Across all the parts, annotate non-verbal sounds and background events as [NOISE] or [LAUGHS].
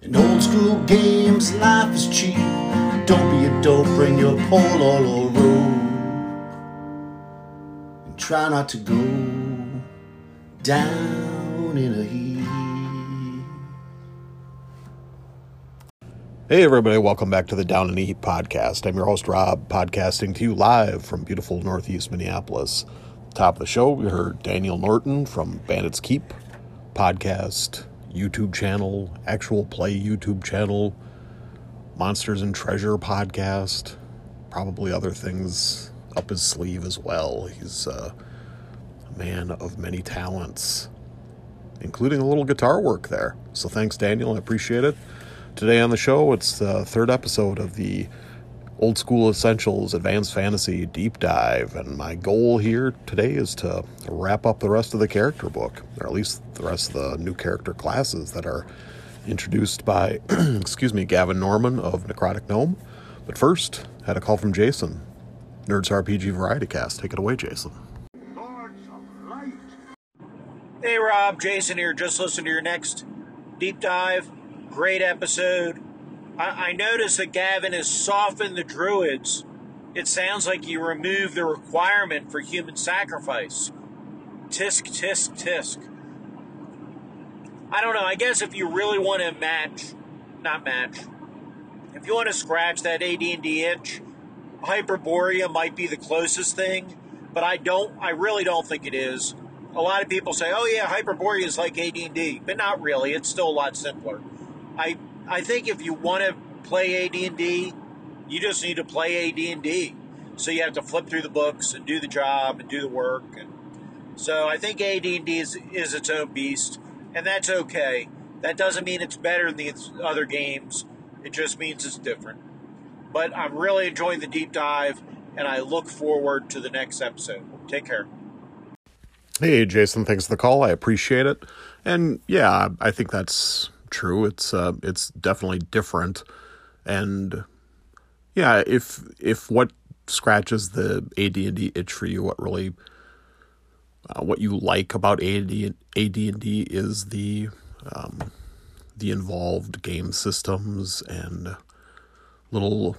In old school games, life is cheap. Don't be a dope, bring your pole all road. And try not to go down in a heap. Hey, everybody, welcome back to the Down and Eat podcast. I'm your host, Rob, podcasting to you live from beautiful Northeast Minneapolis. Top of the show, we heard Daniel Norton from Bandits Keep podcast, YouTube channel, actual play YouTube channel, Monsters and Treasure podcast, probably other things up his sleeve as well. He's uh, a man of many talents, including a little guitar work there. So thanks, Daniel. I appreciate it. Today on the show, it's the third episode of the Old School Essentials Advanced Fantasy Deep Dive, and my goal here today is to wrap up the rest of the character book, or at least the rest of the new character classes that are introduced by, [CLEARS THROAT] excuse me, Gavin Norman of Necrotic Gnome. But first, had a call from Jason, Nerds RPG Variety Cast. Take it away, Jason. Hey Rob, Jason here. Just listen to your next deep dive. Great episode. I, I noticed that Gavin has softened the druids. It sounds like you removed the requirement for human sacrifice. Tisk, tisk, tisk. I don't know. I guess if you really want to match, not match, if you want to scratch that AD&D itch, Hyperborea might be the closest thing, but I don't. I really don't think it is. A lot of people say, "Oh yeah, Hyperborea is like AD&D," but not really. It's still a lot simpler. I I think if you want to play AD&D, you just need to play AD&D. So you have to flip through the books and do the job and do the work. And so I think AD&D is, is its own beast, and that's okay. That doesn't mean it's better than the other games. It just means it's different. But I'm really enjoying the deep dive, and I look forward to the next episode. Take care. Hey, Jason, thanks for the call. I appreciate it. And yeah, I think that's true. It's uh, it's definitely different, and yeah, if if what scratches the AD and D itch for you, what really uh, what you like about AD AD and D is the um, the involved game systems and little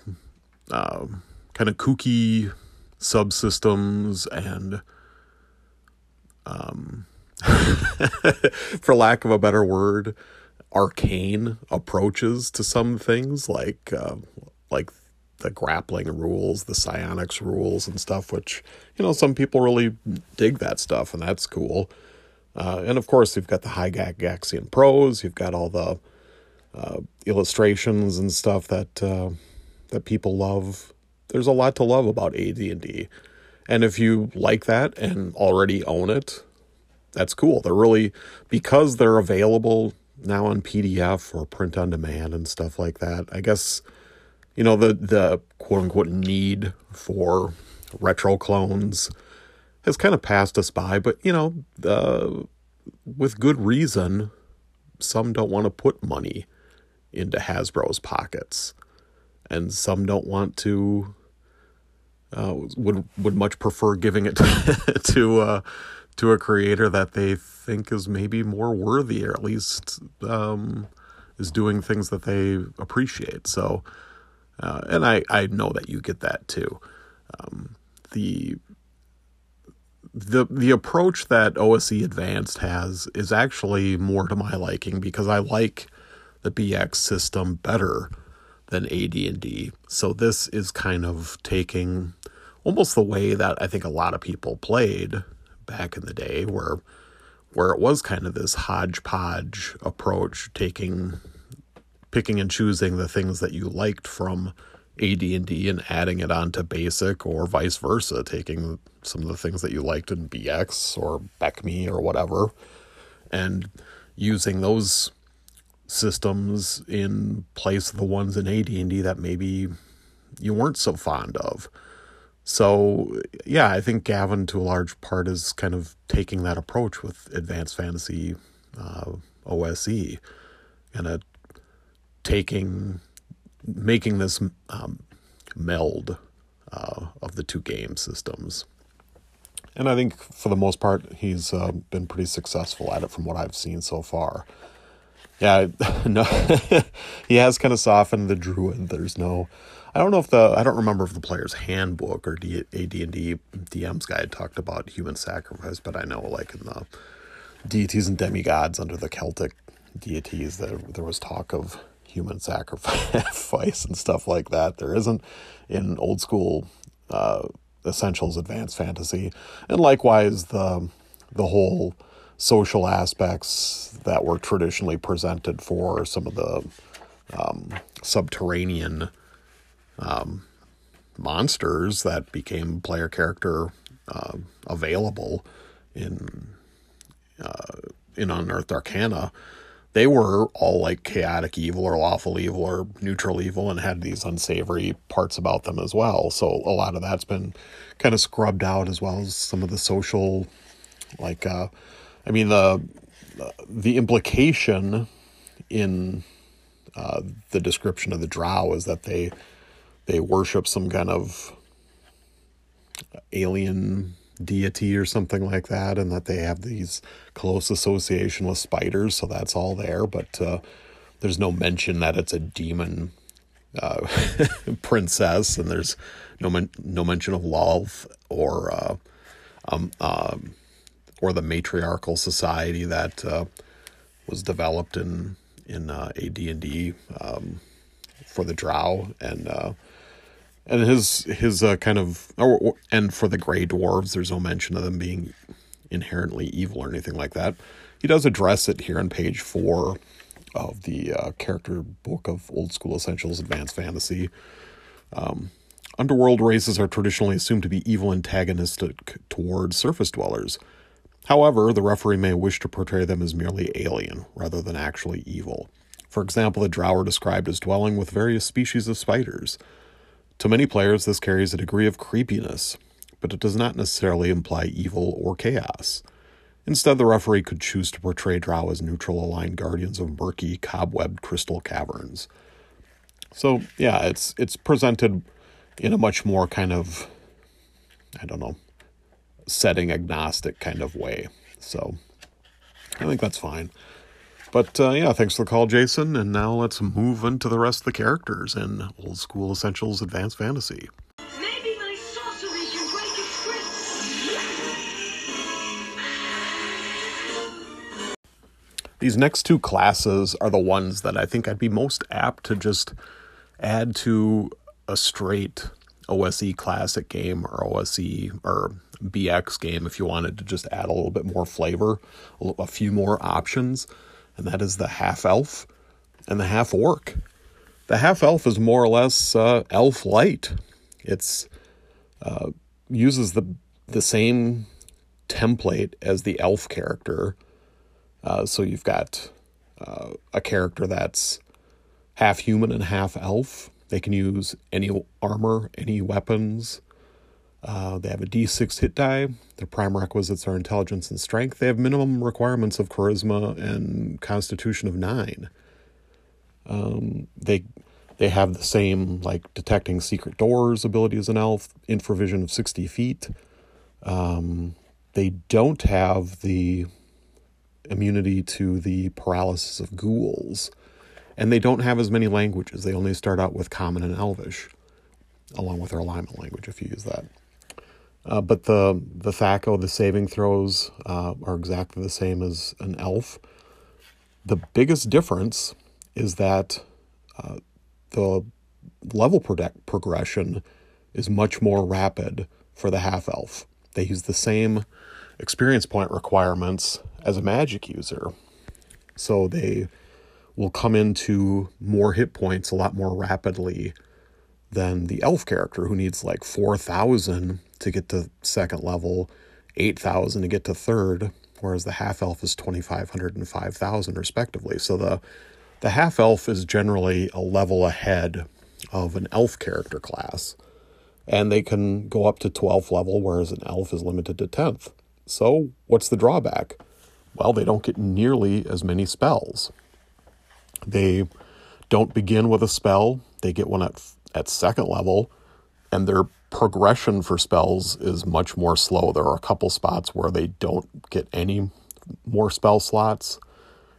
uh, kind of kooky subsystems and um, [LAUGHS] for lack of a better word, arcane approaches to some things like uh, like the grappling rules, the psionics rules and stuff, which you know some people really dig that stuff, and that's cool. Uh, and of course, you've got the high Gygaxian prose. You've got all the uh, illustrations and stuff that uh, that people love. There's a lot to love about AD and D, and if you like that and already own it, that's cool. They're really because they're available now on PDF or print on demand and stuff like that. I guess you know the the quote unquote need for retro clones has kind of passed us by, but you know, uh, with good reason, some don't want to put money into Hasbro's pockets, and some don't want to. Uh, would would much prefer giving it [LAUGHS] to uh, to a creator that they think is maybe more worthy, or at least um, is doing things that they appreciate. So, uh, and I I know that you get that too. Um, the the the approach that OSE Advanced has is actually more to my liking because I like the BX system better than AD&D. So this is kind of taking almost the way that I think a lot of people played back in the day where where it was kind of this hodgepodge approach taking picking and choosing the things that you liked from AD&D and adding it onto basic or vice versa taking some of the things that you liked in BX or BECMI or whatever and using those systems in place of the ones in AD&D that maybe you weren't so fond of. So, yeah, I think Gavin, to a large part, is kind of taking that approach with Advanced Fantasy uh, OSE, kind of taking, making this um, meld uh, of the two game systems. And I think for the most part, he's uh, been pretty successful at it from what I've seen so far. Yeah, [LAUGHS] no, [LAUGHS] he has kind of softened the druid. There's no, I don't know if the, I don't remember if the player's handbook or D, AD&D DM's guide talked about human sacrifice, but I know like in the deities and demigods under the Celtic deities, there, there was talk of human sacrifice [LAUGHS] and stuff like that. There isn't in old school uh, essentials advanced fantasy, and likewise the the whole social aspects that were traditionally presented for some of the um, subterranean um, monsters that became player character uh, available in uh, in Unearthed Arcana they were all like chaotic evil or lawful evil or neutral evil and had these unsavory parts about them as well. So a lot of that's been kind of scrubbed out as well as some of the social like uh I mean the the implication in uh, the description of the drow is that they they worship some kind of alien deity or something like that, and that they have these close association with spiders, so that's all there. But uh, there's no mention that it's a demon uh, [LAUGHS] princess, and there's no men- no mention of Lolth or uh, um, um, or the matriarchal society that uh, was developed in in uh, AD and D um, for the Drow and uh, and his his uh, kind of or, and for the gray dwarves there's no mention of them being inherently evil or anything like that. He does address it here on page four of the uh, character book of old school essentials advanced fantasy. Um, underworld races are traditionally assumed to be evil antagonistic towards surface dwellers. However the referee may wish to portray them as merely alien rather than actually evil. For example the drow are described as dwelling with various species of spiders to many players, this carries a degree of creepiness, but it does not necessarily imply evil or chaos. Instead, the referee could choose to portray Drow as neutral aligned guardians of murky, cobwebbed crystal caverns. So, yeah, it's it's presented in a much more kind of I don't know, setting agnostic kind of way. So, I think that's fine. But uh, yeah, thanks for the call, Jason. And now let's move into the rest of the characters in Old School Essentials Advanced Fantasy. Maybe my sorcery can break its grip. These next two classes are the ones that I think I'd be most apt to just add to a straight OSE classic game or OSE or BX game if you wanted to just add a little bit more flavor, a few more options, and that is the half elf and the half orc. The half elf is more or less uh, elf light. It's uh, uses the the same template as the elf character. Uh, so you've got uh, a character that's half human and half elf. They can use any armor, any weapons. Uh, they have a d6 hit die. Their prime requisites are intelligence and strength. They have minimum requirements of charisma and constitution of nine. Um, they they have the same like detecting secret doors ability as an elf, infravision of sixty feet. Um, they don't have the immunity to the paralysis of ghouls, and they don't have as many languages. They only start out with Common and Elvish, along with their alignment language if you use that. Uh, but the the THAC0, the saving throws, uh, are exactly the same as an elf. The biggest difference is that uh, the level protect progression is much more rapid for the half elf. They use the same experience point requirements as a magic user. So they will come into more hit points a lot more rapidly than the elf character who needs like 4,000 to get to second level, 8,000 to get to third, whereas the half elf is 2,500 and 5,000 respectively. So the the half elf is generally a level ahead of an elf character class, and they can go up to 12th level, whereas an elf is limited to 10th. So, what's the drawback? Well, they don't get nearly as many spells. They don't begin with a spell, they get one at, at second level, and their progression for spells is much more slow. There are a couple spots where they don't get any more spell slots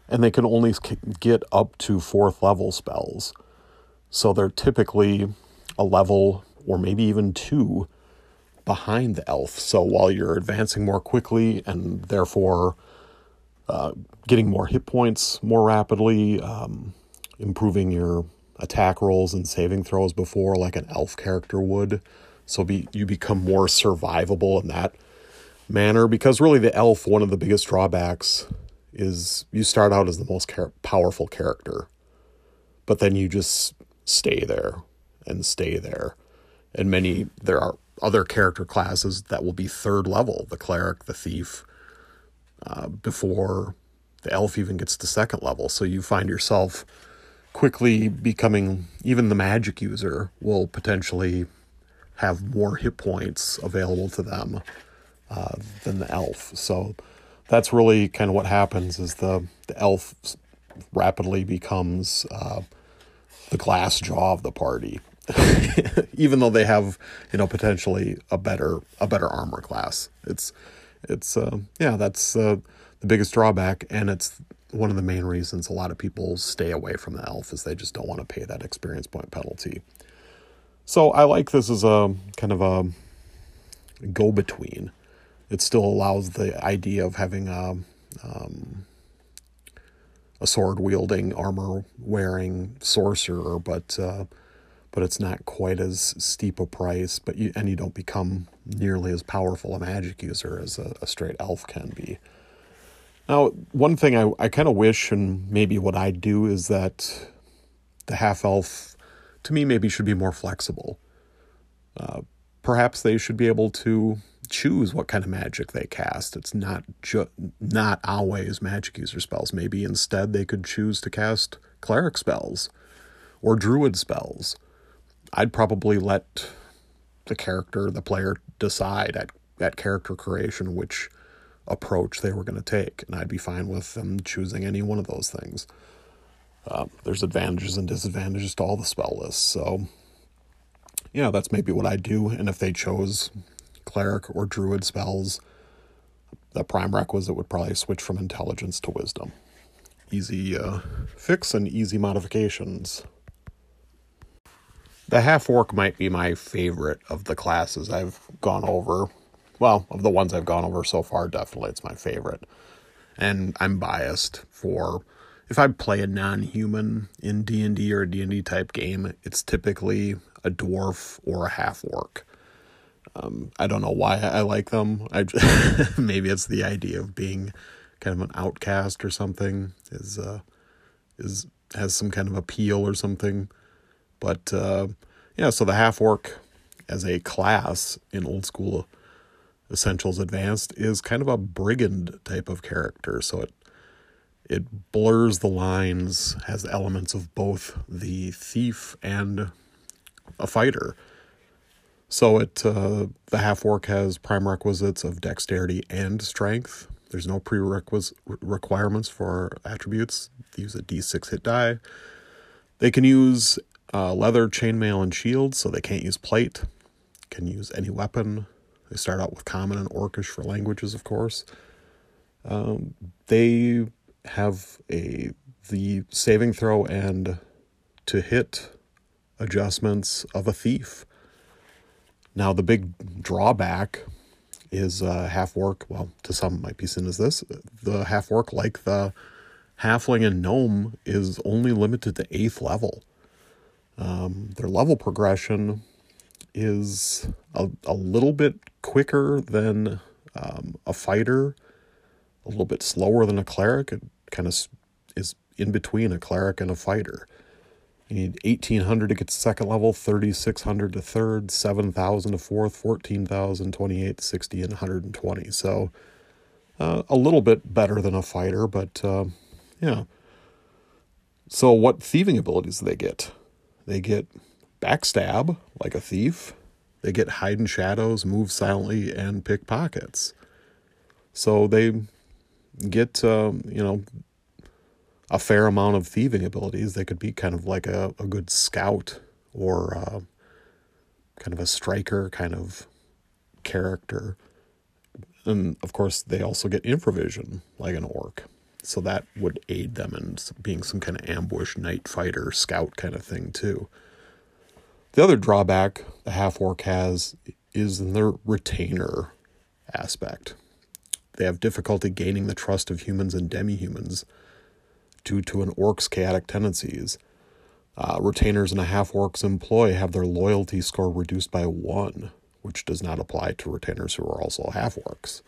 and they can only get up to fourth level spells. So they're typically a level or maybe even two behind the elf. So while you're advancing more quickly and therefore uh, getting more hit points more rapidly, um, improving your attack rolls and saving throws before, like an elf character would. So be you become more survivable in that manner. Because really, the elf one of the biggest drawbacks is you start out as the most char- powerful character, but then you just stay there and stay there. And many there are other character classes that will be third level, the cleric, the thief, uh, before the elf even gets to second level. So you find yourself quickly becoming even the magic user will potentially have more hit points available to them uh, than the elf. So that's really kind of what happens is the, the elf rapidly becomes uh, the glass jaw of the party. [LAUGHS] even though they have you know potentially a better a better armor class it's it's uh, yeah that's uh, the biggest drawback and it's one of the main reasons a lot of people stay away from the elf is they just don't want to pay that experience point penalty. So I like this as a kind of a go between. It still allows the idea of having a um, a sword wielding, armor wearing sorcerer, but uh, but it's not quite as steep a price. But you and you don't become nearly as powerful a magic user as a, a straight elf can be. Now, one thing I, I kind of wish, and maybe what I'd do, is that the half elf, to me, maybe should be more flexible. Uh, perhaps they should be able to choose what kind of magic they cast. It's not ju- not always magic user spells. Maybe instead they could choose to cast cleric spells or druid spells. I'd probably let the character, the player, decide at, at character creation which approach they were going to take, and I'd be fine with them choosing any one of those things. Uh, there's advantages and disadvantages to all the spell lists, so yeah, that's maybe what I'd do. And if they chose cleric or druid spells, the prime requisite would probably switch from intelligence to wisdom. Easy uh, fix and easy modifications. The half orc might be my favorite of the classes I've gone over well, of the ones I've gone over so far, definitely it's my favorite. And I'm biased for if I play a non-human in D&D or a D&D type game, it's typically a dwarf or a half orc. Um, I don't know why I like them. I just, [LAUGHS] maybe it's the idea of being kind of an outcast or something is uh, is has some kind of appeal or something. But uh, yeah, so the half orc as a class in old school Essentials Advanced is kind of a brigand type of character. So it it blurs the lines, has elements of both the thief and a fighter. So it uh, the half orc has prime requisites of dexterity and strength. There's no prerequisites requirements for attributes. They use a d6 hit die. They can use uh, leather, chainmail, and shields, so they can't use plate. Can use any weapon. They start out with Common and Orcish for languages, of course. Um, they have a the saving throw and to hit adjustments of a thief. Now the big drawback is uh, half orc. Well, to some might be seen as this. The half orc, like the halfling and gnome, is only limited to eighth level. Um, their level progression is a, a little bit quicker than um, a fighter, a little bit slower than a cleric. It kind of is in between a cleric and a fighter. You need 1800 to get to second level, 3600 to third, 7000 to fourth, 14,000, 28, 60, and 120. So uh, a little bit better than a fighter, but uh, yeah. So, what thieving abilities do they get? They get backstab like a thief. They get hide in shadows, move silently, and pick pockets. So they get, um, you know, a fair amount of thieving abilities. They could be kind of like a, a good scout or uh, kind of a striker kind of character. And of course, they also get infravision like an orc. so that would aid them in being some kind of ambush night fighter scout kind of thing too. The other drawback the half orc has is in their retainer aspect. They have difficulty gaining the trust of humans and demi humans due to an orc's chaotic tendencies. Uh, retainers in a half orc's employ have their loyalty score reduced by one, which does not apply to retainers who are also half orcs.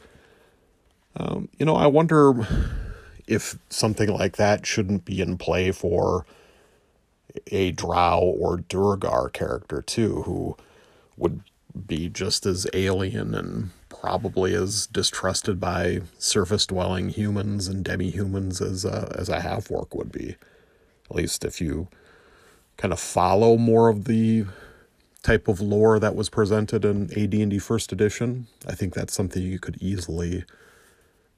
Um, you know, I wonder if something like that shouldn't be in play for a Drow or Duergar character too, who would be just as alien and probably as distrusted by surface dwelling humans and demi humans as a, as a half orc would be. At least if you kind of follow more of the type of lore that was presented in AD&D First Edition, I think that's something you could easily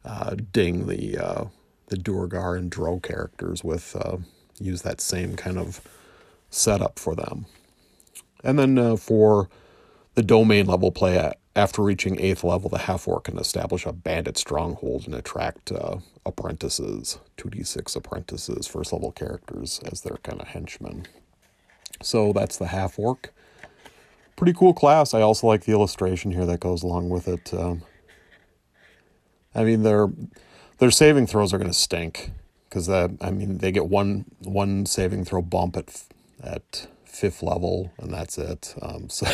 uh, ding the uh, the Duergar and Drow characters with. Uh, use that same kind of setup for them. And then uh, for the domain level play, after reaching eighth level, the half orc can establish a bandit stronghold and attract uh, apprentices, 2d6 apprentices, first level characters, as their kind of henchmen. So that's the half orc. Pretty cool class. I also like the illustration here that goes along with it. Um, I mean, their their saving throws are going to stink because I mean they get one one saving throw bump at at fifth level and that's it. Um, [LAUGHS] so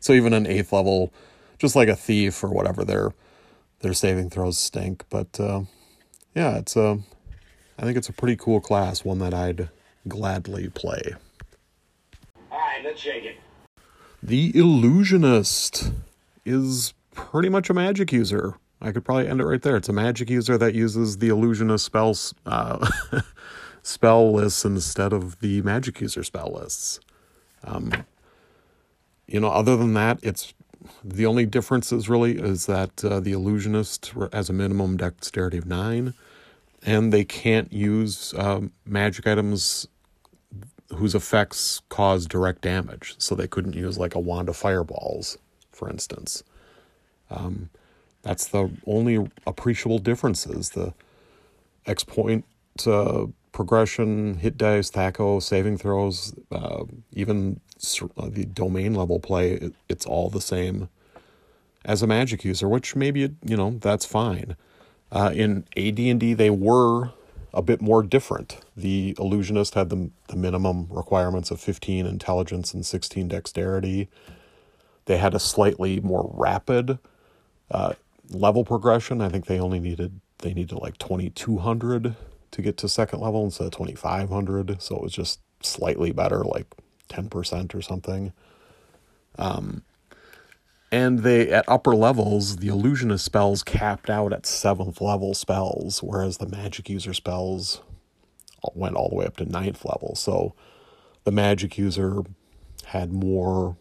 so even an eighth level, just like a thief or whatever, their their saving throws stink. But uh, yeah, it's a I think it's a pretty cool class, one that I'd gladly play. All right, let's shake it. The illusionist is pretty much a magic user. I could probably end it right there. It's a magic user that uses the illusionist spells uh, [LAUGHS] spell lists instead of the magic user spell lists. Um, you know, other than that, it's the only difference is really is that uh, the illusionist has a minimum dexterity of nine, and they can't use um, magic items whose effects cause direct damage. So they couldn't use like a wand of fireballs, for instance. Um, that's the only appreciable differences. The X point uh, progression, hit dice, THAC0, saving throws, uh, even uh, the domain level play, it, it's all the same as a magic user, which maybe, you know, that's fine. Uh, in AD&D, they were a bit more different. The illusionist had the, the minimum requirements of 15 intelligence and 16 dexterity. They had a slightly more rapid uh, level progression. I think they only needed they needed like 2200 to get to second level instead of 2500, so it was just slightly better, like 10% or something. Um and they at upper levels, the illusionist spells capped out at seventh level spells, whereas the magic user spells went all the way up to ninth level. So the magic user had more,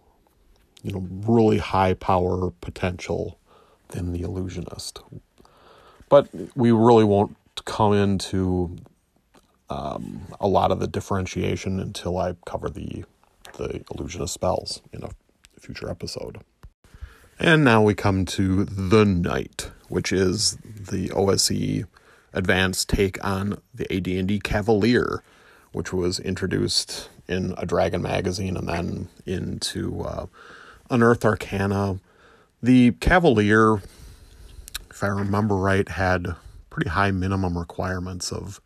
you know, really high power potential than the illusionist. But we really won't come into um, a lot of the differentiation until I cover the the illusionist spells in a future episode. And now we come to the Knight, which is the OSE advanced take on the AD&D Cavalier, which was introduced in a Dragon magazine and then into uh, Unearthed Arcana the Cavalier, if I remember right, had pretty high minimum requirements of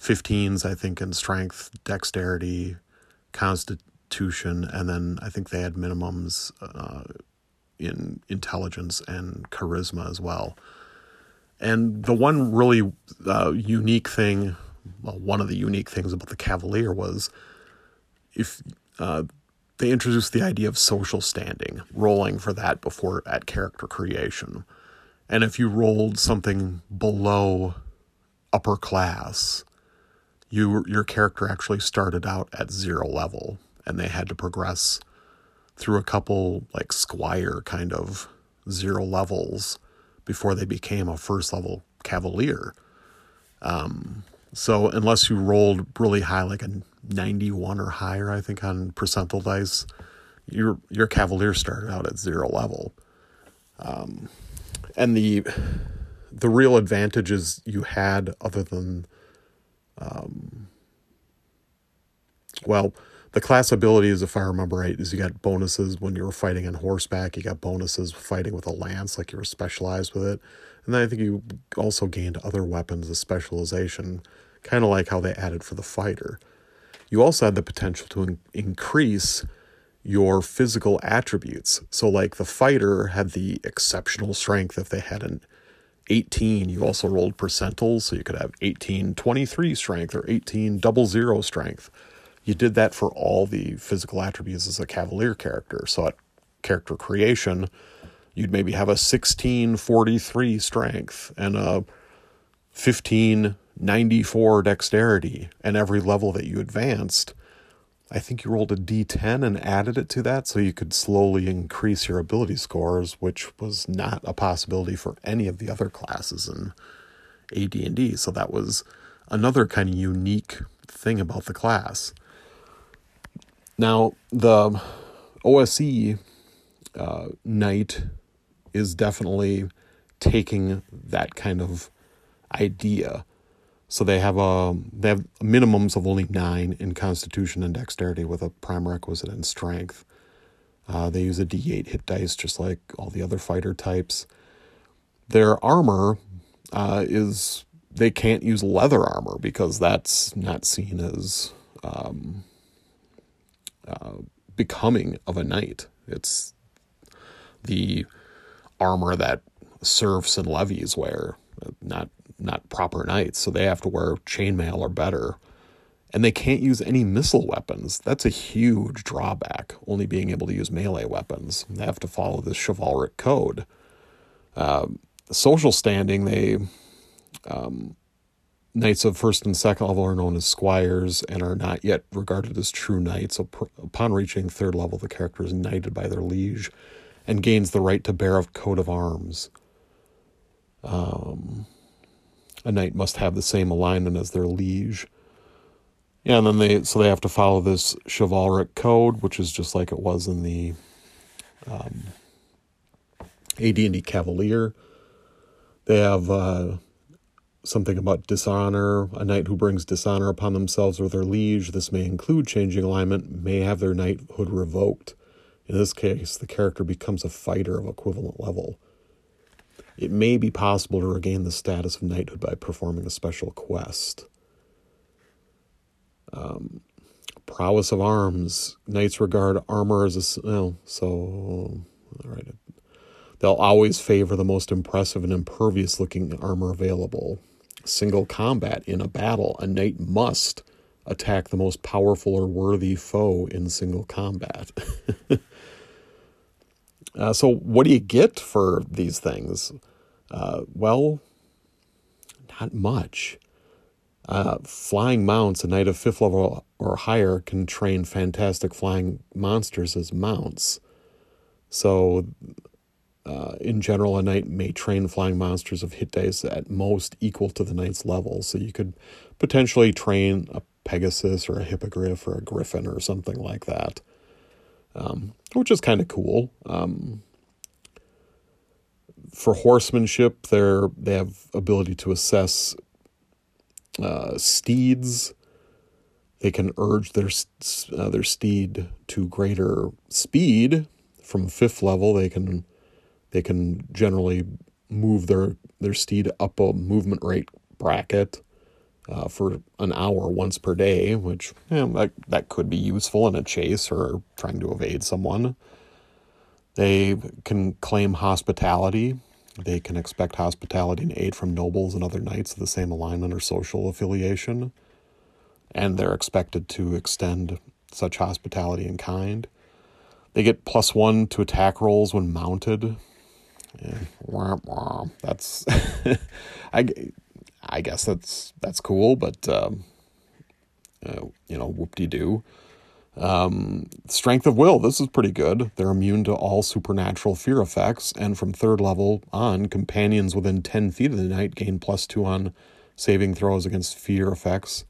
15s, I think, in strength, dexterity, constitution, and then I think they had minimums uh, in intelligence and charisma as well. And the one really uh, unique thing, well, one of the unique things about the Cavalier was if uh, they introduced the idea of social standing, rolling for that before at character creation. And if you rolled something below upper class, you your character actually started out at zero level and they had to progress through a couple like squire kind of zero levels before they became a first level cavalier. Um, so unless you rolled really high, like a 91 or higher, I think, on percentile dice, your your Cavalier started out at zero level. Um, and the the real advantages you had other than um well the class abilities if i remember right is you got bonuses when you were fighting on horseback you got bonuses fighting with a lance like you were specialized with it and then i think you also gained other weapons of specialization kind of like how they added for the fighter you also had the potential to in- increase your physical attributes. So, like the fighter had the exceptional strength if they had an 18, you also rolled percentiles. So, you could have 18 23 strength or 18 double zero strength. You did that for all the physical attributes as a cavalier character. So, at character creation, you'd maybe have a 16 43 strength and a 15 94 dexterity. And every level that you advanced, I think you rolled a d10 and added it to that so you could slowly increase your ability scores, which was not a possibility for any of the other classes in AD&D. So that was another kind of unique thing about the class. Now, the OSE uh, knight is definitely taking that kind of idea so they have a they have minimums of only nine in Constitution and Dexterity with a prime requisite in Strength. Uh, they use a D8 hit dice just like all the other fighter types. Their armor uh, is they can't use leather armor because that's not seen as um, uh, becoming of a knight. It's the armor that serfs and levies wear, not not proper knights, so they have to wear chainmail or better. And they can't use any missile weapons. That's a huge drawback, only being able to use melee weapons. They have to follow this chivalric code. Uh, social standing, they. Um, knights of first and second level are known as squires and are not yet regarded as true knights. Upon reaching third level, the character is knighted by their liege and gains the right to bear a coat of arms. Um, a knight must have the same alignment as their liege. Yeah, and then they so they have to follow this chivalric code, which is just like it was in the um, AD&D Cavalier. They have uh, something about dishonor. A knight who brings dishonor upon themselves or their liege. This may include changing alignment. May have their knighthood revoked. In this case, the character becomes a fighter of equivalent level. It may be possible to regain the status of knighthood by performing a special quest. Um, prowess of arms. Knights regard armor as a. So. All right. They'll always favor the most impressive and impervious looking armor available. Single combat in a battle, a knight must attack the most powerful or worthy foe in single combat. [LAUGHS] Uh, so, what do you get for these things? Uh, well, not much. Uh, flying mounts, a knight of fifth level or higher can train fantastic flying monsters as mounts. So, uh, in general, a knight may train flying monsters of hit dice at most equal to the knight's level. So, you could potentially train a Pegasus or a Hippogriff or a Griffin or something like that um, which is kind of cool. Um, for horsemanship, they're they have ability to assess uh, steeds. They can urge their uh, their steed to greater speed. From fifth level, they can they can generally move their their steed up a movement rate bracket uh, for an hour once per day, which you know, that, that could be useful in a chase or trying to evade someone. They can claim hospitality. They can expect hospitality and aid from nobles and other knights of the same alignment or social affiliation. And they're expected to extend such hospitality in kind. They get plus one to attack rolls when mounted. Yeah, that's [LAUGHS] I I guess that's that's cool, but um, uh, you know, whoop de doo. Um, strength of will. This is pretty good. They're immune to all supernatural fear effects, and from third level on, companions within ten feet of the knight gain plus two on saving throws against fear effects,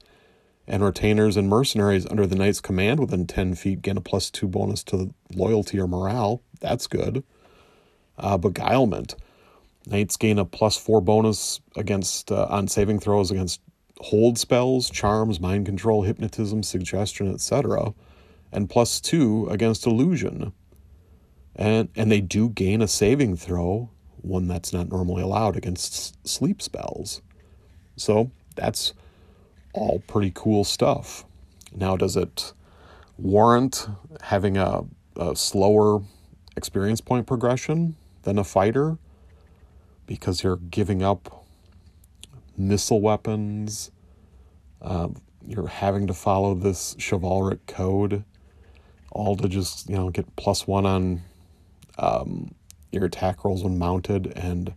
and retainers and mercenaries under the knight's command within ten feet gain a plus two bonus to loyalty or morale. That's good. Uh, beguilement. Knights gain a plus four bonus against uh, on saving throws against hold spells, charms, mind control, hypnotism, suggestion, etc., and plus two against illusion. And and they do gain a saving throw, one that's not normally allowed against sleep spells. So that's all pretty cool stuff. Now, does it warrant having a, a slower experience point progression than a fighter? Because you're giving up missile weapons. Uh, you're having to follow this chivalric code, all to just you know get plus one on um, your attack rolls when mounted, and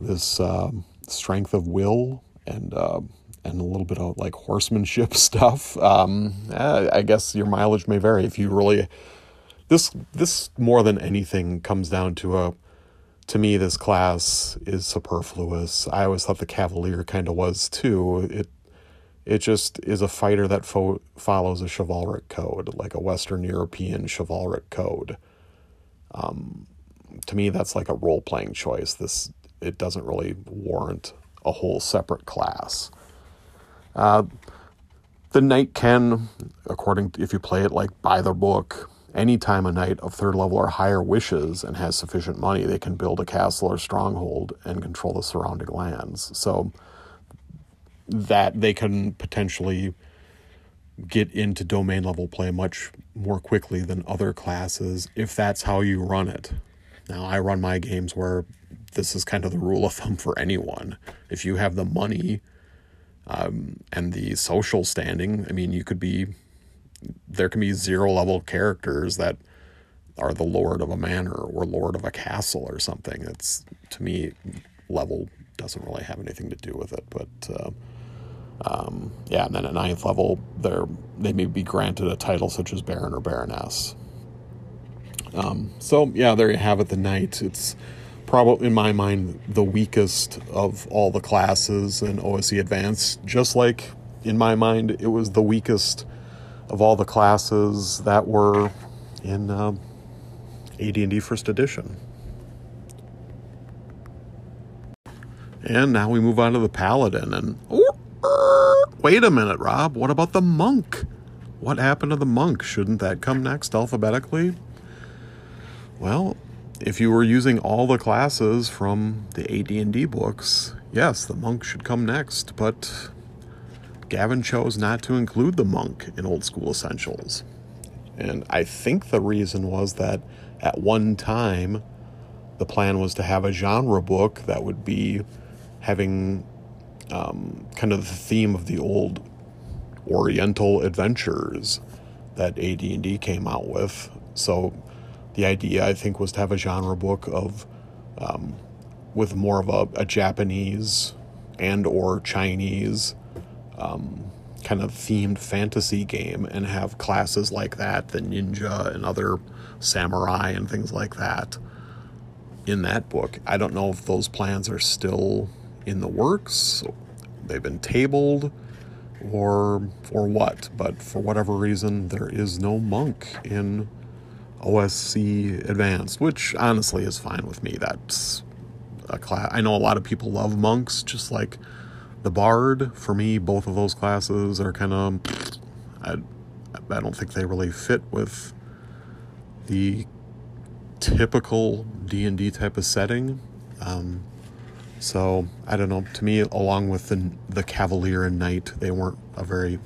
this um, strength of will and uh, and a little bit of like horsemanship [LAUGHS] stuff. Um, I guess your mileage may vary if you really this this more than anything comes down to a to me this class is superfluous. I always thought the Cavalier kind of was too. It it just is a fighter that fo- follows a chivalric code, like a Western European chivalric code. Um, to me, that's like a role playing choice. This it doesn't really warrant a whole separate class. Uh, the knight can, according to, if you play it like by the book, anytime a knight of third level or higher wishes and has sufficient money, they can build a castle or stronghold and control the surrounding lands. So that they can potentially get into domain level play much more quickly than other classes if that's how you run it. Now, I run my games where this is kind of the rule of thumb for anyone. If you have the money um, and the social standing, I mean, you could be there can be zero level characters that are the lord of a manor or lord of a castle or something. It's to me, level doesn't really have anything to do with it. But uh, um, yeah, and then at ninth level, they they may be granted a title such as Baron or Baroness. Um, so yeah, there you have it. The knight. It's probably in my mind the weakest of all the classes in OSE Advanced. Just like in my mind, it was the weakest of all the classes that were in uh, AD&D First Edition. And now we move on to the Paladin. And oh, wait a minute, Rob. What about the monk? What happened to the monk? Shouldn't that come next alphabetically? Well, if you were using all the classes from the AD&D books, yes, the monk should come next. But Gavin chose not to include the monk in Old School Essentials. And I think the reason was that at one time, the plan was to have a genre book that would be having um, kind of the theme of the old Oriental adventures that AD&D came out with. So the idea, I think, was to have a genre book of um, with more of a, a Japanese and or Chinese um, kind of themed fantasy game and have classes like that, the ninja and other samurai and things like that in that book. I don't know if those plans are still in the works, they've been tabled, or or what. But for whatever reason, there is no monk in OSE Advanced, which honestly is fine with me. That's a class. I know a lot of people love monks, just like the bard for me both of those classes are kind of I, I don't think they really fit with the typical d&d type of setting. Um, so i don't know. To me along with the, the cavalier and knight they weren't a very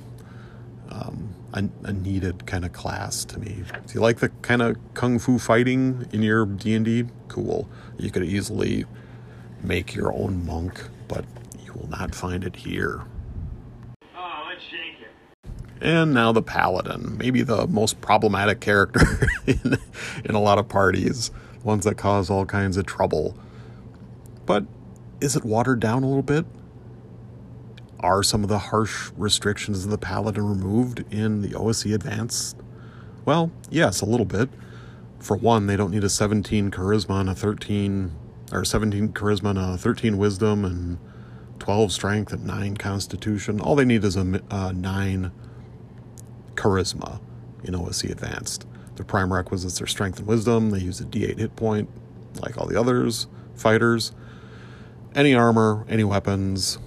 um, a, a, needed kind of class to me. If you like the kind of kung fu fighting in your d&d cool. You could easily make your own monk will not find it here. Oh, let's shake it. And now the Paladin, maybe the most problematic character [LAUGHS] in, in a lot of parties, ones that cause all kinds of trouble. But is it watered down a little bit? Are some of the harsh restrictions of the Paladin removed in the OSE Advanced? Well, yes, a little bit. For one, they don't need a 17 charisma and a 13, or 17 charisma and a 13 wisdom and 12 strength and 9 constitution. All they need is a uh, 9 charisma in OSE Advanced. Their prime requisites are strength and wisdom. They use a d8 hit point like all the others. fighters. Any armor, any weapons.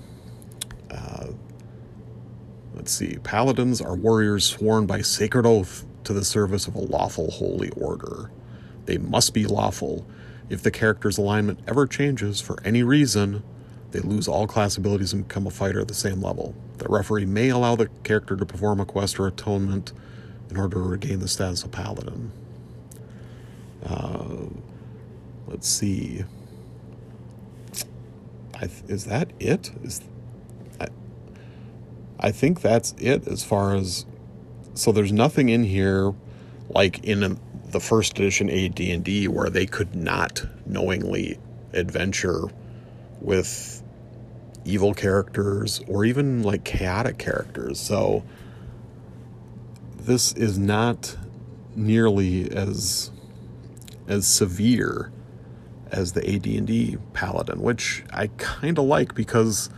Uh, let's see. Paladins are warriors sworn by sacred oath to the service of a lawful holy order. They must be lawful. If the character's alignment ever changes for any reason, they lose all class abilities and become a fighter at the same level. The referee may allow the character to perform a quest or atonement in order to regain the status of paladin. Uh, let's see. Th- is that it? Is I, I think that's it as far as so there's nothing in here like in the first edition AD&D where they could not knowingly adventure with evil characters or even like chaotic characters. So this is not nearly as as severe as the AD&D paladin, which I kind of like because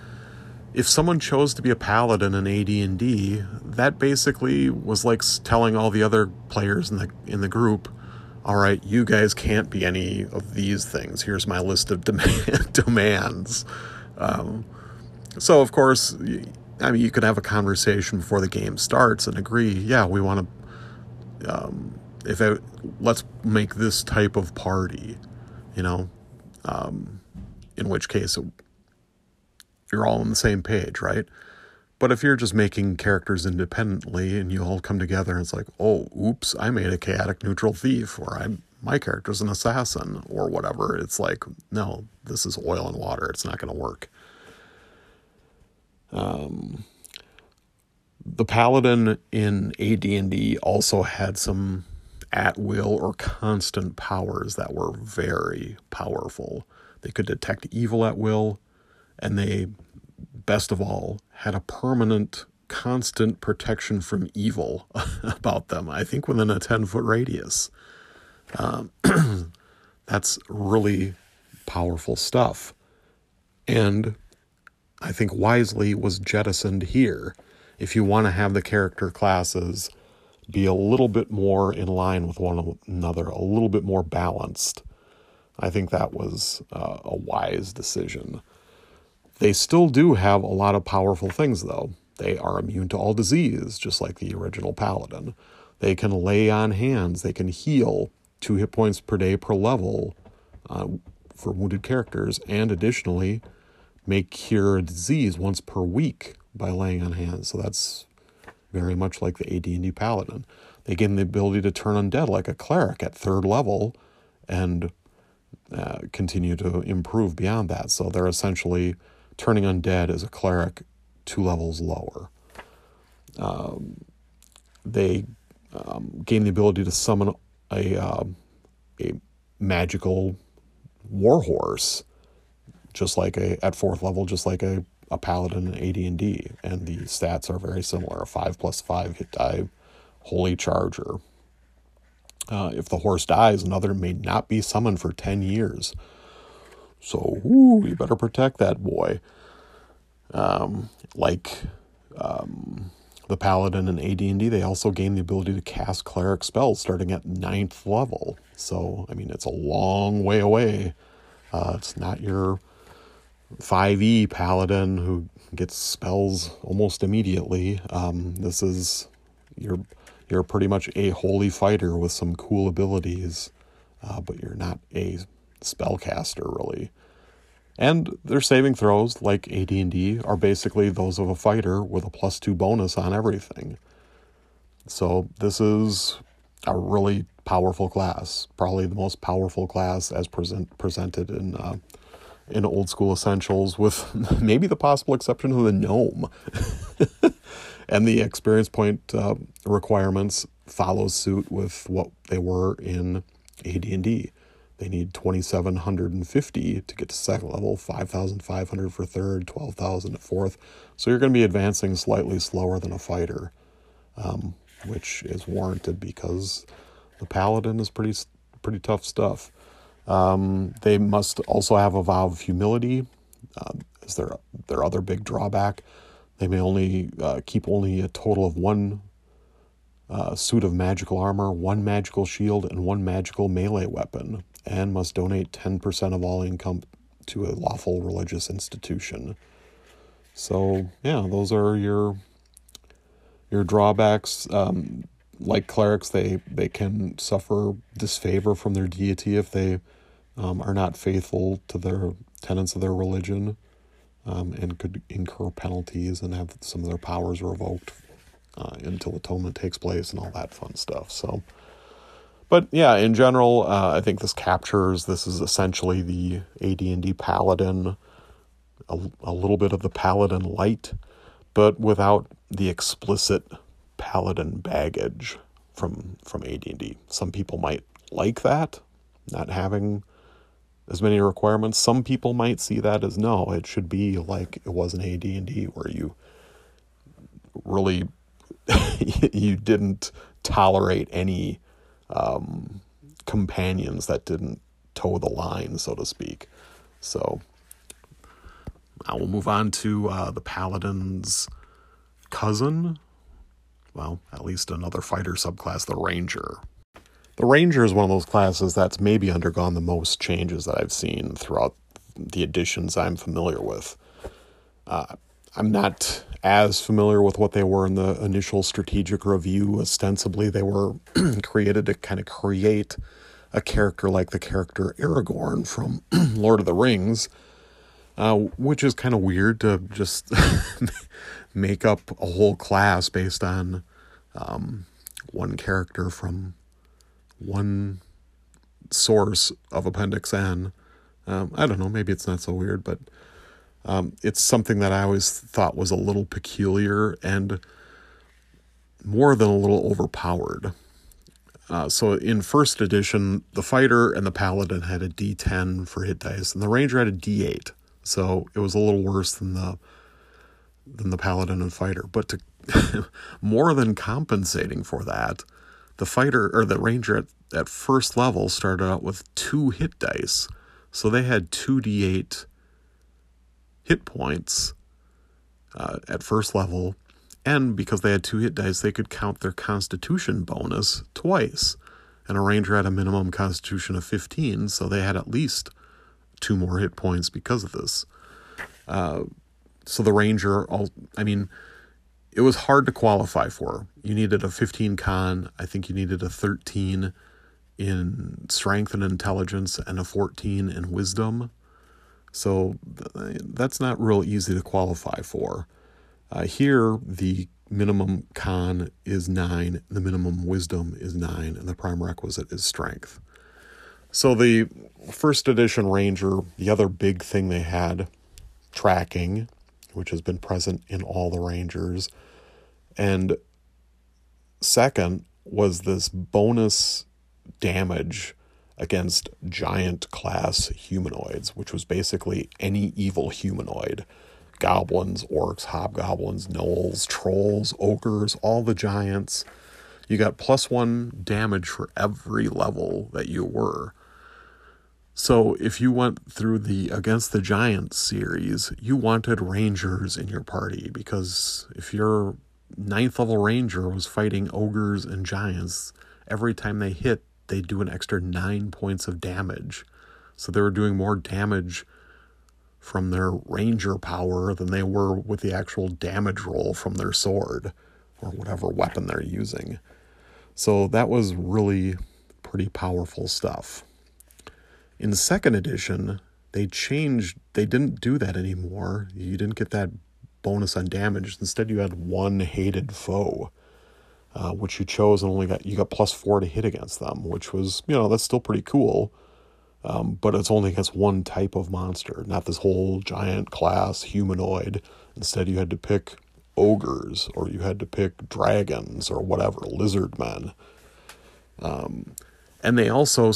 if someone chose to be a paladin in AD&D, that basically was like telling all the other players in the in the group, all right, you guys can't be any of these things. Here's my list of demand, [LAUGHS] demands. Um, so of course, I mean, you could have a conversation before the game starts and agree, yeah, we want to, um, if let's make this type of party, you know, um, in which case you're all on the same page, right? But if you're just making characters independently and you all come together and it's like, oh, oops, I made a chaotic neutral thief, or I'm my character's an assassin, or whatever, it's like, no, this is oil and water. It's not going to work. Um, the paladin in AD&D also had some at will or constant powers that were very powerful. They could detect evil at will, and they, best of all, had a permanent, constant protection from evil [LAUGHS] about them. I think within a 10 foot radius. Um, [CLEARS THROAT] that's really powerful stuff. And I think wisely was jettisoned here. If you want to have the character classes be a little bit more in line with one another, a little bit more balanced, I think that was uh, a wise decision. They still do have a lot of powerful things, though. They are immune to all disease, just like the original Paladin. They can lay on hands, they can heal two hit points per day per level uh, for wounded characters, and additionally, may cure a disease once per week by laying on hands. So that's very much like the AD&D paladin. They gain the ability to turn undead like a cleric at third level, and uh, continue to improve beyond that. So they're essentially turning undead as a cleric two levels lower. Um, they um, gain the ability to summon a uh, a magical warhorse, just like a at fourth level, just like a, a paladin in AD&D, and the stats are very similar: a five plus five hit die, holy charger. Uh, if the horse dies, another may not be summoned for 10 years. So, ooh, you better protect that boy. Um, like um, the paladin in AD&D, they also gain the ability to cast cleric spells starting at ninth level. So, I mean, it's a long way away. Uh, it's not your 5e paladin who gets spells almost immediately. Um, this is your you're pretty much a holy fighter with some cool abilities, uh, but you're not a spellcaster really. And their saving throws, like AD&D, are basically those of a fighter with a plus two bonus on everything. So this is a really powerful class, probably the most powerful class as present, presented in uh, in old school essentials, with [LAUGHS] maybe the possible exception of the gnome. [LAUGHS] and the experience point uh, requirements follows suit with what they were in AD&D. They need 2,750 to get to second level, 5,500 for third, 12,000 at fourth. So you're going to be advancing slightly slower than a fighter, um, which is warranted because the paladin is pretty pretty tough stuff. Um, they must also have a vow of humility. Uh, is their their other big drawback? They may only uh, keep only a total of one a suit of magical armor, one magical shield, and one magical melee weapon, and must donate 10% of all income to a lawful religious institution. So, yeah, those are your your drawbacks. Um, like clerics, they they can suffer disfavor from their deity if they um, are not faithful to their tenets of their religion, um, and could incur penalties and have some of their powers revoked uh, until atonement takes place and all that fun stuff. So, but yeah, in general, uh, I think this captures this is essentially the AD&D paladin, a, a little bit of the paladin light, but without the explicit paladin baggage from from AD&D. Some people might like that, not having as many requirements. Some people might see that as no, it should be like it was in AD&D where you really [LAUGHS] you didn't tolerate any um, companions that didn't toe the line, so to speak. So I will move on to uh, the paladin's cousin. Well, at least another fighter subclass, the ranger. The ranger is one of those classes that's maybe undergone the most changes that I've seen throughout the editions I'm familiar with. Uh, I'm not as familiar with what they were in the initial strategic review. Ostensibly, they were [CLEARS THROAT] created to kind of create a character like the character Aragorn from [CLEARS THROAT] Lord of the Rings, uh, which is kind of weird to just [LAUGHS] make up a whole class based on um, one character from one source of Appendix N. Um, I don't know, maybe it's not so weird, but um, it's something that I always thought was a little peculiar and more than a little overpowered. Uh, so in first edition, the fighter and the paladin had a D10 for hit dice, and the ranger had a D8. So it was a little worse than the than the paladin and fighter. But to [LAUGHS] more than compensating for that, the fighter or the ranger at, at first level started out with two hit dice. So they had two D8 hit points uh, at first level, and because they had two hit dice, they could count their Constitution bonus twice. And a ranger had a minimum Constitution of 15, so they had at least two more hit points because of this. Uh, so the ranger, all I mean, it was hard to qualify for. You needed a 15 con. I think you needed a 13 in strength and intelligence and a 14 in wisdom. So that's not real easy to qualify for. Uh, here, the minimum con is nine, the minimum wisdom is nine, and the prime requisite is strength. So the first edition Ranger, the other big thing they had, tracking, which has been present in all the Rangers, and second was this bonus damage against giant class humanoids, which was basically any evil humanoid goblins, orcs, hobgoblins, gnolls, trolls, ogres, all the giants. You got plus one damage for every level that you were. So if you went through the Against the Giants series, you wanted rangers in your party because if your ninth level ranger was fighting ogres and giants, every time they hit, they do an extra nine points of damage. So they were doing more damage from their ranger power than they were with the actual damage roll from their sword or whatever weapon they're using. So that was really pretty powerful stuff. In second edition, they changed, they didn't do that anymore. You didn't get that bonus on damage. Instead, you had one hated foe uh, which you chose and only got you got plus four to hit against them, which was you know that's still pretty cool. Um, but it's only against one type of monster, not this whole giant class humanoid. Instead, you had to pick ogres or you had to pick dragons or whatever lizard men. Um, and they also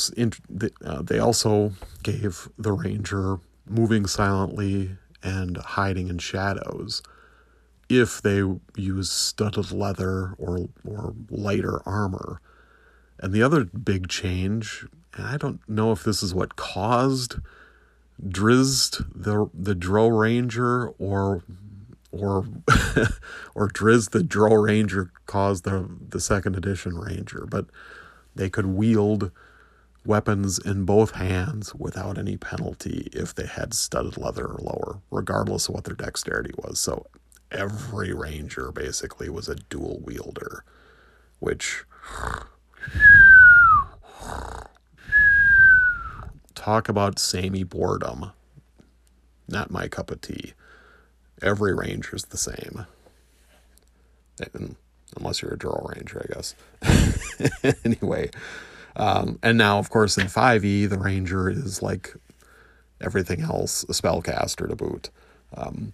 uh, they also gave the ranger moving silently and hiding in shadows if they use studded leather or or lighter armor. And the other big change, and I don't know if this is what caused Drizzt the the Drow Ranger or or [LAUGHS] or Driz the Dro Ranger caused the the second edition Ranger, but they could wield weapons in both hands without any penalty if they had studded leather or lower, regardless of what their dexterity was. So every ranger basically was a dual wielder, which talk about samey boredom. Not my cup of tea. Every ranger's the same. And, unless you're a Drow Ranger, I guess. [LAUGHS] anyway, um, and now, of course, in 5e, the Ranger is like everything else, a spellcaster to boot. Um,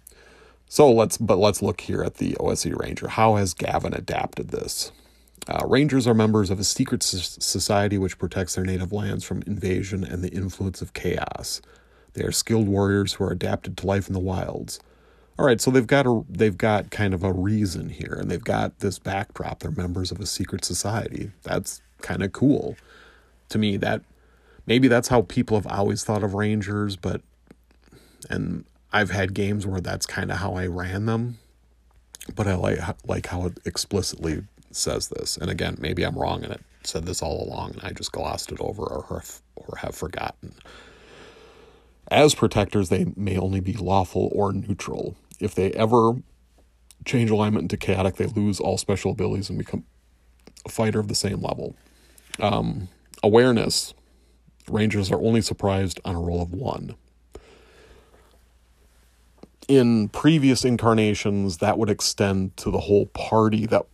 so let's, but let's look here at the OSE Ranger. How has Gavin adapted this? Uh, Rangers are members of a secret society which protects their native lands from invasion and the influence of chaos. They are skilled warriors who are adapted to life in the wilds. All right, so they've got a they've got kind of a reason here, and they've got this backdrop. They're members of a secret society. That's kind of cool to me. That maybe that's how people have always thought of Rangers, but and I've had games where that's kind of how I ran them. But I like like how it explicitly says this. And again, maybe I'm wrong and it said this all along and I just glossed it over or or have forgotten. As protectors, they may only be lawful or neutral. If they ever change alignment into chaotic, they lose all special abilities and become a fighter of the same level. Um, awareness rangers are only surprised on a roll of one. In previous incarnations, that would extend to the whole party that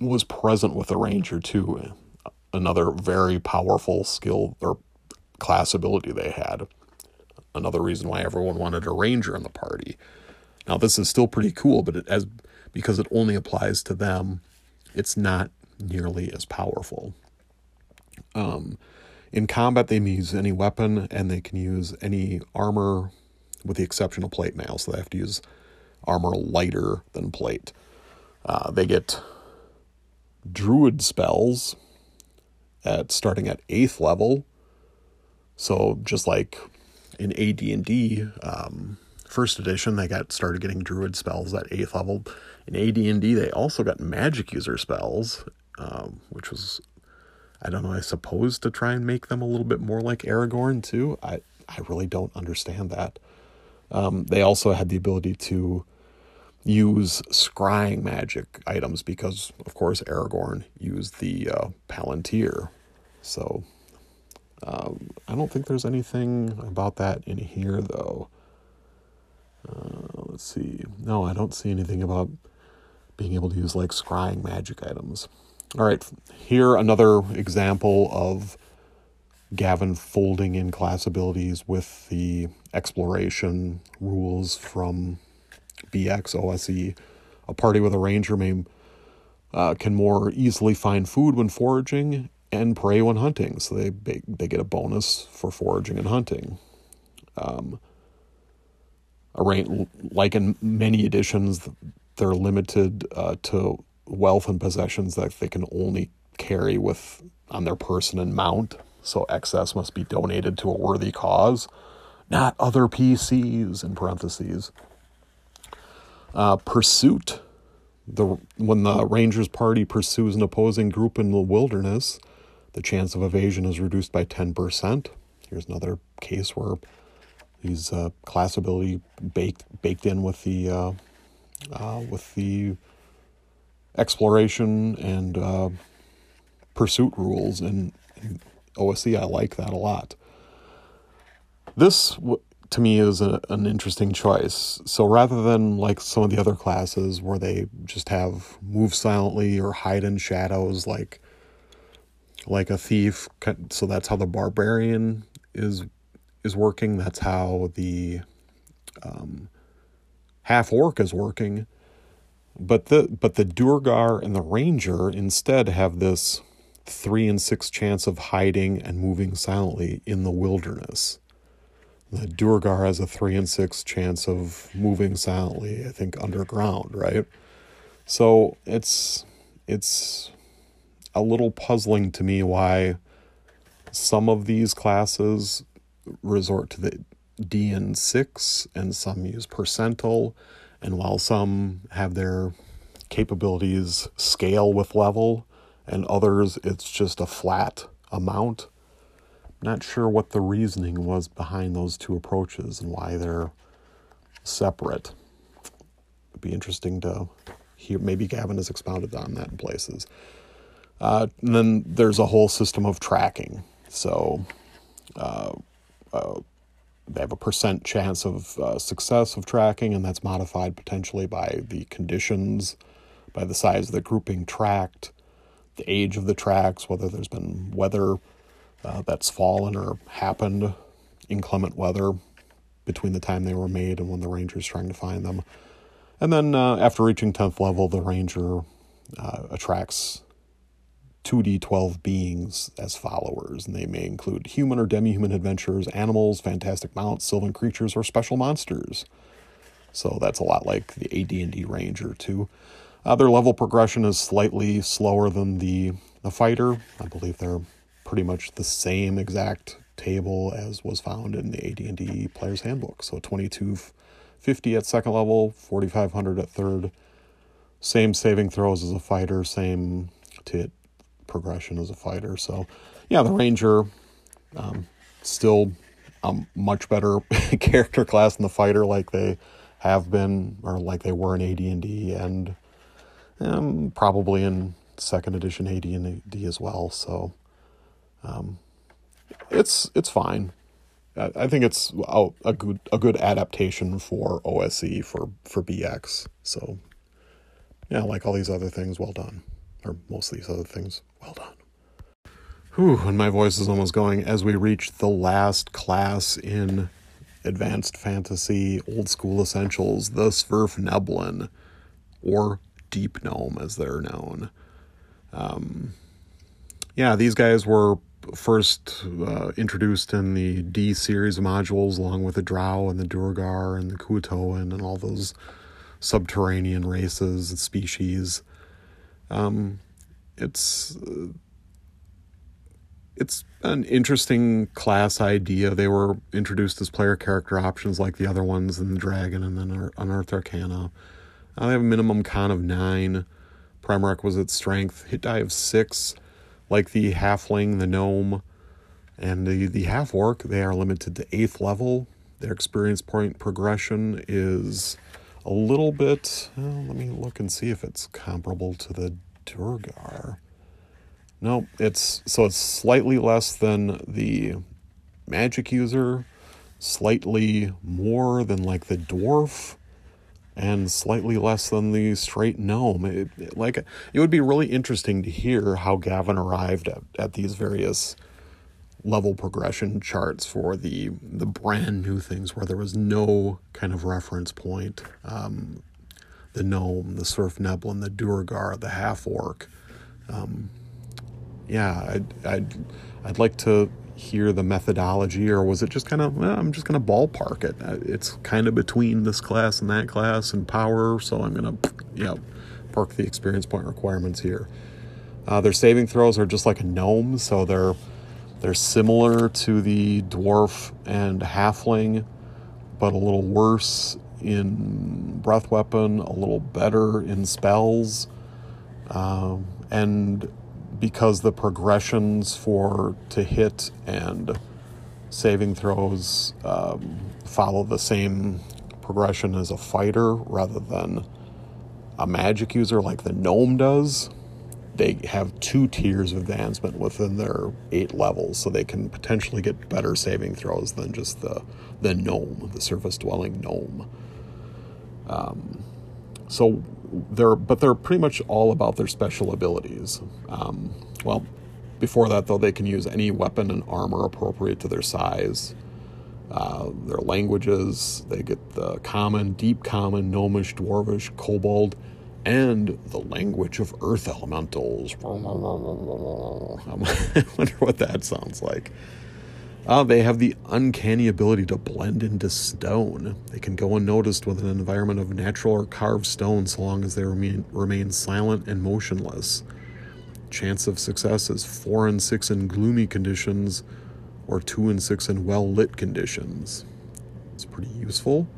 was present with the ranger too. Another very powerful skill or class ability they had. Another reason why everyone wanted a ranger in the party. Now this is still pretty cool, but it as because it only applies to them, it's not nearly as powerful. Um, in combat, they may use any weapon and they can use any armor, with the exception of plate mail. So they have to use armor lighter than plate. Uh, they get druid spells at starting at eighth level. So just like in AD&D um, first edition, they got started getting druid spells at eighth level. In AD&D, they also got magic user spells, um, which was I don't know. I suppose to try and make them a little bit more like Aragorn too. I I really don't understand that. Um, they also had the ability to use scrying magic items because, of course, Aragorn used the uh, Palantir. So um, I don't think there's anything about that in here, though. Uh, let's see. No, I don't see anything about being able to use like scrying magic items. All right, here another example of Gavin folding in class abilities with the exploration rules from BX OSE. A party with a ranger may uh, can more easily find food when foraging and prey when hunting, so they they get a bonus for foraging and hunting. Um, like in many editions, they're limited uh, to wealth and possessions that they can only carry with on their person and mount. So excess must be donated to a worthy cause, not other PCs in parentheses. Uh, pursuit. The when the Rangers party pursues an opposing group in the wilderness, the chance of evasion is reduced by ten percent. Here's another case where these uh, class ability baked baked in with the uh, uh, with the exploration and uh, pursuit rules in, in OSE. I like that a lot. This to me is a, an interesting choice. So rather than like some of the other classes where they just have move silently or hide in shadows like like a thief so that's how the barbarian is is working that's how the um, half orc is working but the but the Duergar and the Ranger instead have this three and six chance of hiding and moving silently in the wilderness. The Duergar has a three and six chance of moving silently, I think, underground, right? So it's it's a little puzzling to me why some of these classes resort to the DN6 and some use percentile And while some have their capabilities scale with level, and others it's just a flat amount, not sure what the reasoning was behind those two approaches and why they're separate. It'd be interesting to hear. Maybe Gavin has expounded on that in places. Uh, and then there's a whole system of tracking. So uh, uh, they have a percent chance of uh, success of tracking, and that's modified potentially by the conditions, by the size of the grouping tracked, the age of the tracks, whether there's been weather uh, that's fallen or happened, inclement weather between the time they were made and when the ranger's trying to find them. And then uh, after reaching 10th level, the ranger attracts 2d12 beings as followers, and they may include human or demi human adventurers, animals, fantastic mounts, sylvan creatures, or special monsters. So that's a lot like the AD&D Ranger, too. Uh, their level progression is slightly slower than the, the fighter. I believe they're pretty much the same exact table as was found in the AD&D Player's Handbook. So 2250 at second level, 4500 at third. Same saving throws as a fighter, same to progression as a fighter. So, yeah, the Ranger um, still a much better [LAUGHS] character class than the fighter, like they have been or like they were in AD&D, and um, probably in second edition AD&D as well. So, um, it's it's fine. I, I think it's a, a good a good adaptation for OSE for for BX. So, yeah, like all these other things, well done or most of these other things. Well done. Whew, and my voice is almost going as we reach the last class in Advanced Fantasy Old School Essentials, the Svirfneblin, or Deep Gnome as they're known. Um, yeah, these guys were first uh, introduced in the D series modules, along with the Drow and the Duergar and the Kuo-toan and all those subterranean races and species. Um, it's uh, it's an interesting class idea. They were introduced as player character options like the other ones in the Dragon and then Unearthed Arcana. Uh, they have a minimum con of nine, prime requisite strength, hit die of six, like the halfling, the gnome, and the, the half orc. They are limited to eighth level. Their experience point progression is a little bit. Well, let me look and see if it's comparable to the Duergar. No, it's so it's slightly less than the magic user, slightly more than like the dwarf, and slightly less than the straight gnome. It, it, like it would be really interesting to hear how Gavin arrived at, at these various level progression charts for the the brand new things where there was no kind of reference point. Um, the gnome, the Svirfneblin, the Duergar, the half orc. Um, yeah, I'd, I'd I'd like to hear the methodology, or was it just kind of well, I'm just going to ballpark it? Uh, it's kind of between this class and that class and power, so I'm going to you know park the experience point requirements here. Uh, their saving throws are just like a gnome, so they're they're similar to the dwarf and halfling, but a little worse in breath weapon, a little better in spells, um, and because the progressions for to hit and saving throws um, follow the same progression as a fighter rather than a magic user like the gnome does they have two tiers of advancement within their eight levels, so they can potentially get better saving throws than just the the gnome, the surface dwelling gnome. Um, so they're but they're pretty much all about their special abilities. Um, well, before that though, they can use any weapon and armor appropriate to their size. Uh, their languages, they get the common, deep common, gnomish, dwarvish, kobold, and the language of earth elementals. [LAUGHS] I wonder what that sounds like. Uh, they have the uncanny ability to blend into stone. They can go unnoticed with an environment of natural or carved stone so long as they remain, remain silent and motionless. Chance of success is 4 and 6 in gloomy conditions or 2 and 6 in well lit conditions. It's pretty useful.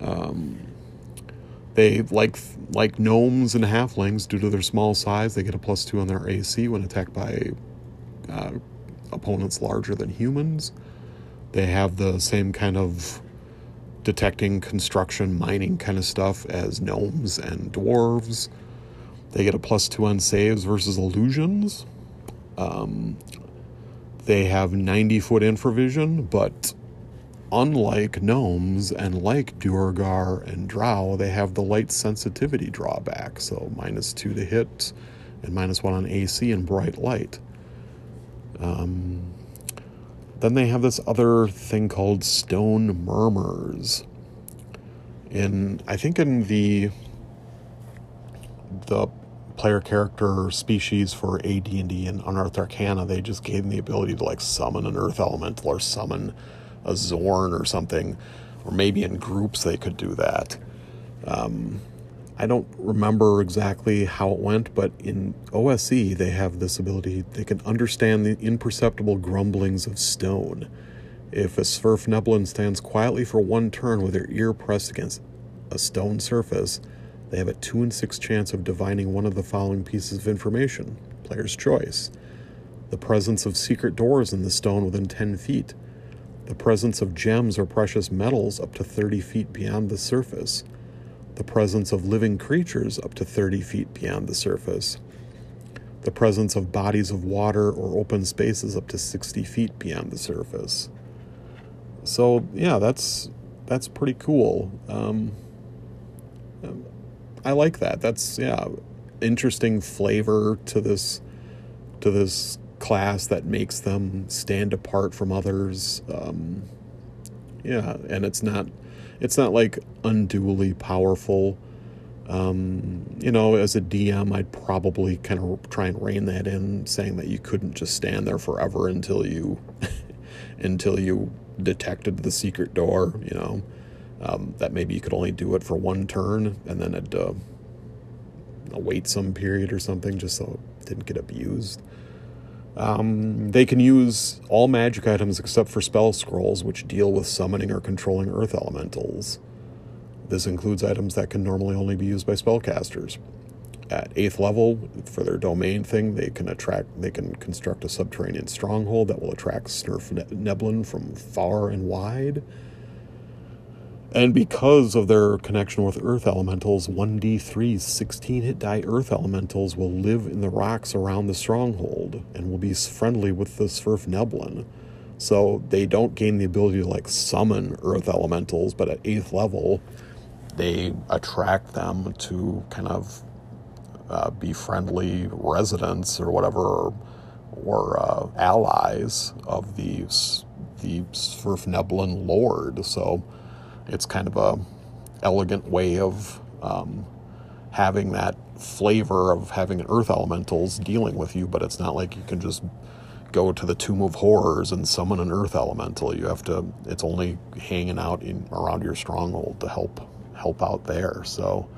Um, They like like gnomes and halflings due to their small size. They get a plus two on their AC when attacked by uh, opponents larger than humans. They have the same kind of detecting, construction, mining kind of stuff as gnomes and dwarves. They get a plus two on saves versus illusions. Um, they have 90 foot infravision, but unlike gnomes and like Duergar and Drow, they have the light sensitivity drawback. So minus two to hit and minus one on AC and bright light. Um, then they have this other thing called Stone Murmurs. In I think in the the player character species for AD&D and Unearthed Arcana, they just gave them the ability to like summon an earth elemental or summon a Xorn or something, or maybe in groups they could do that. Um, I don't remember exactly how it went, but in OSE they have this ability. They can understand the imperceptible grumblings of stone. If a Svirfneblin stands quietly for one turn with their ear pressed against a stone surface, they have a 2 in 6 chance of divining one of the following pieces of information. Player's choice. The presence of secret doors in the stone within 10 feet. The presence of gems or precious metals up to 30 feet beyond the surface. The presence of living creatures up to 30 feet beyond the surface. The presence of bodies of water or open spaces up to 60 feet beyond the surface. So yeah, that's that's pretty cool. Um, I like that. That's yeah, interesting flavor to this to this class that makes them stand apart from others. Um, yeah, and it's not it's not like unduly powerful. Um, you know, as a DM, I'd probably kind of try and rein that in, saying that you couldn't just stand there forever until you [LAUGHS] until you detected the secret door. You know, um, that maybe you could only do it for one turn and then it uh, wait some period or something just so it didn't get abused. Um, they can use all magic items except for spell scrolls, which deal with summoning or controlling earth elementals. This includes items that can normally only be used by spellcasters. At eighth level, for their domain thing, they can attract. They can construct a subterranean stronghold that will attract Svirfneblin from far and wide. And because of their connection with earth elementals, 1d3's 16 hit die earth elementals will live in the rocks around the stronghold and will be friendly with the Svirfneblin. So they don't gain the ability to like summon earth elementals, but at 8th level, they attract them to kind of uh, be friendly residents or whatever, or, or uh, allies of the, the Svirfneblin Lord. So it's kind of a elegant way of um, having that flavor of having earth elementals dealing with you, but it's not like you can just go to the Tomb of Horrors and summon an earth elemental. You have to. It's only hanging out in around your stronghold to help help out there. So,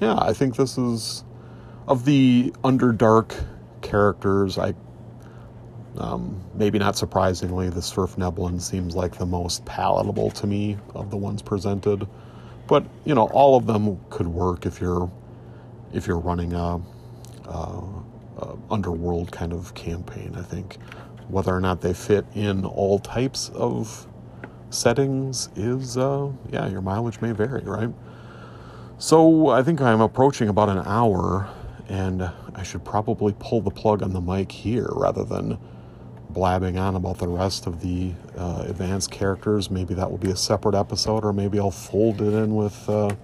yeah, I think this is of the Underdark characters. I um, maybe not surprisingly, the Svirfneblin seems like the most palatable to me of the ones presented. But you know, all of them could work if you're if you're running a, a, a underworld kind of campaign. I think whether or not they fit in all types of settings is uh, yeah, your mileage may vary, right? So I think I'm approaching about an hour, and I should probably pull the plug on the mic here rather than blabbing on about the rest of the uh, advanced characters. Maybe that will be a separate episode, or maybe I'll fold it in with uh,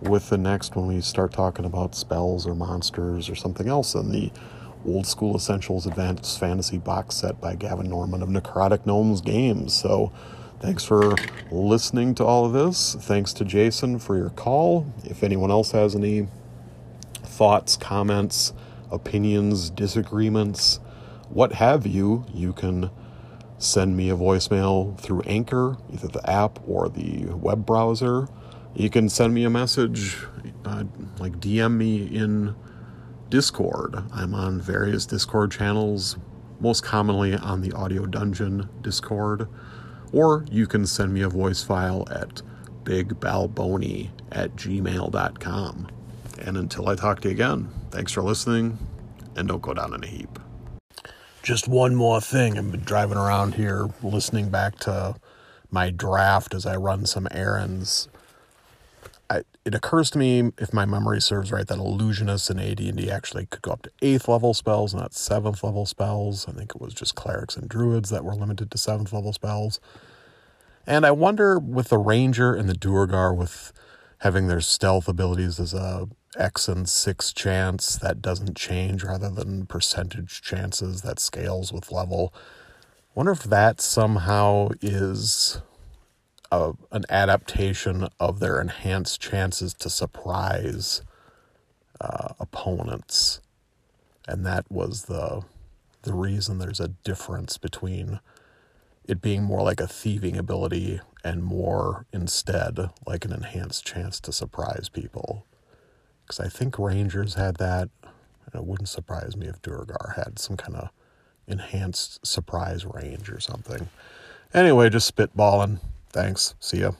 with the next when we start talking about spells or monsters or something else in the old school essentials advanced fantasy box set by Gavin Norman of Necrotic Gnomes Games. So. Thanks for listening to all of this. Thanks to Jason for your call. If anyone else has any thoughts, comments, opinions, disagreements, what have you, you can send me a voicemail through Anchor, either the app or the web browser. You can send me a message, uh, like DM me in Discord. I'm on various Discord channels, most commonly on the Audio Dungeon Discord. Or you can send me a voice file at bigbalboni at gmail.com. And until I talk to you again, thanks for listening and don't go down in a heap. Just one more thing. I've been driving around here listening back to my draft as I run some errands. I, it occurs to me, if my memory serves right, that illusionists and AD&D actually could go up to eighth level spells, not seventh level spells. I think it was just clerics and druids that were limited to seventh level spells. And I wonder with the ranger and the duergar with having their stealth abilities as a X and six chance that doesn't change rather than percentage chances that scales with level. Wonder if that somehow is a, an adaptation of their enhanced chances to surprise uh, opponents, and that was the the reason there's a difference between it being more like a thieving ability and more instead like an enhanced chance to surprise people I think Rangers had that. And it wouldn't surprise me if Duergar had some kind of enhanced surprise range or something. Anyway, just spitballing. Thanks. See ya.